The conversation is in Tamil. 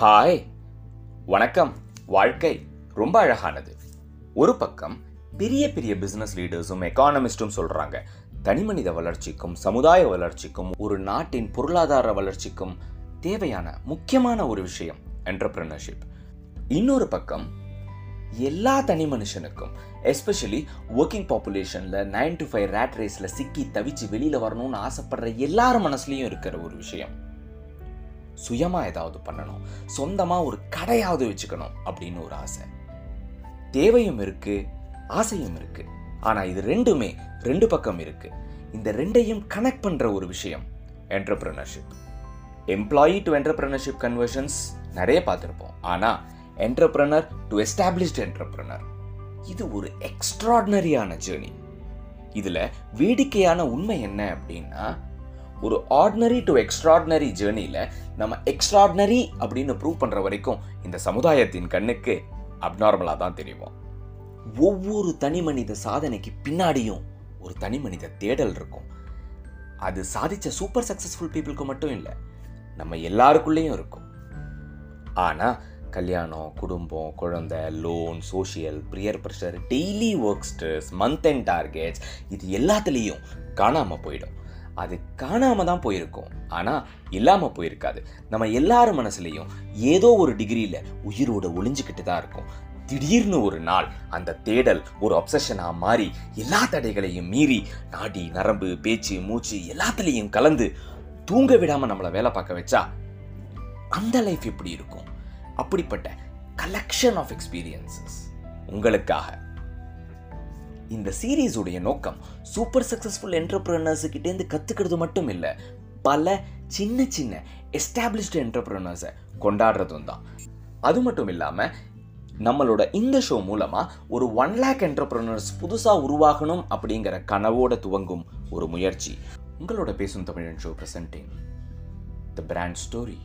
ஹாய். வணக்கம். வாழ்க்கை ரொம்ப அழகானது. ஒரு பக்கம் பெரிய பெரிய பிசினஸ் லீடர்ஸும் எக்கானமிஸ்டும் சொல்றாங்க தனிமனித வளர்ச்சிக்கும் சமுதாய வளர்ச்சிக்கும் ஒரு நாட்டின் பொருளாதார வளர்ச்சிக்கும் தேவையான முக்கியமான ஒரு விஷயம் என்டர்பிரினர்ஷிப் இன்னொரு பக்கம் எல்லா தனி மனுஷனுக்கும் எஸ்பெஷலி ஒர்க்கிங் பாப்புலேஷன்ல நைன் டு ஃபைவ் ரேட் ரேஸில் சிக்கி தவிச்சு வெளியில வரணும்னு ஆசைப்படுற எல்லார் மனசுலயும் இருக்கிற ஒரு விஷயம். சுயமாக ஏதாவது பண்ணணும். சொந்தமா ஒரு கடையாவது வச்சுக்கணும் அப்படின்னு ஒரு ஆசை. தேவையும் இருக்கு ஆசையும் இருக்கு. ஆனால் இது ரெண்டுமே ரெண்டு பக்கம் இருக்கு. இந்த ரெண்டையும் கனெக்ட் பண்ணுற ஒரு விஷயம் entrepreneurship employee to entrepreneurship conversions நிறைய பார்த்துருப்போம். ஆனா என்டர்பிரனர் டு எஸ்டாப்ளிஷ்ட் என்டர்பிரனர் இது ஒரு எக்ஸ்ட்ராடினரியான ஜேர்னி இதில் வேடிக்கையான உண்மை என்ன அப்படின்னா ஒரு ஆர்டினரி டு எக்ஸ்ட்ராடினரி ஜேர்னியில் நம்ம எக்ஸ்ட்ராடினரி அப்படின்னு ப்ரூவ் பண்ணுற வரைக்கும் இந்த சமுதாயத்தின் கண்ணுக்கு அப்நார்மலாக தான் தெரியும். ஒவ்வொரு தனி மனித சாதனைக்கு பின்னாடியும் ஒரு தனி மனித தேடல் இருக்கும். அது சாதித்த சூப்பர் சக்ஸஸ்ஃபுல் பீப்புளுக்கு மட்டும் இல்லை நம்ம எல்லாருக்குள்ளேயும் இருக்கும். ஆனால் கல்யாணம் குடும்பம் குழந்தை loan social peer pressure daily work stress month and targets இது எல்லாத்துலேயும் காணாமல் போயிடும். அது காணாமல் தான் போயிருக்கும். ஆனால் இல்லாமல் போயிருக்காது. நம்ம எல்லார் மனசுலேயும் ஏதோ ஒரு டிகிரியில் உயிரோட ஒளிஞ்சுக்கிட்டு தான் இருக்கும். திடீர்னு ஒரு நாள் அந்த தேடல் ஒரு அப்சஷனாக மாறி எல்லா தடைகளையும் மீறி நாடி நரம்பு பேச்சு மூச்சு எல்லாத்துலேயும் கலந்து தூங்க விடாமல் நம்மளை வேலை பார்க்க வச்சா அந்த லைஃப் எப்படி இருக்கும்? அப்படிப்பட்ட கலெக்ஷன் ஆஃப் எக்ஸ்பீரியன்சஸ் உங்களுக்காக. இந்த சீரீஸுடைய நோக்கம் சூப்பர் சக்ஸஸ்ஃபுல் என்டர்பிரனர்ஸுக்கிட்டேருந்து கற்றுக்கிறது மட்டும் இல்லை பல சின்ன சின்ன எஸ்டாப்ளிஷ்டு என்டர்பிரனர்ஸை கொண்டாடுறதும் தான். அது மட்டும் இல்லாமல் நம்மளோட இந்த ஷோ மூலமாக ஒரு ஒன் லேக் என்டர்பிரனர்ஸ் புதுசாக உருவாகணும் அப்படிங்கிற கனவோட துவங்கும் ஒரு முயற்சி. உங்களோட பேசும் Tamizhan show presenting the brand story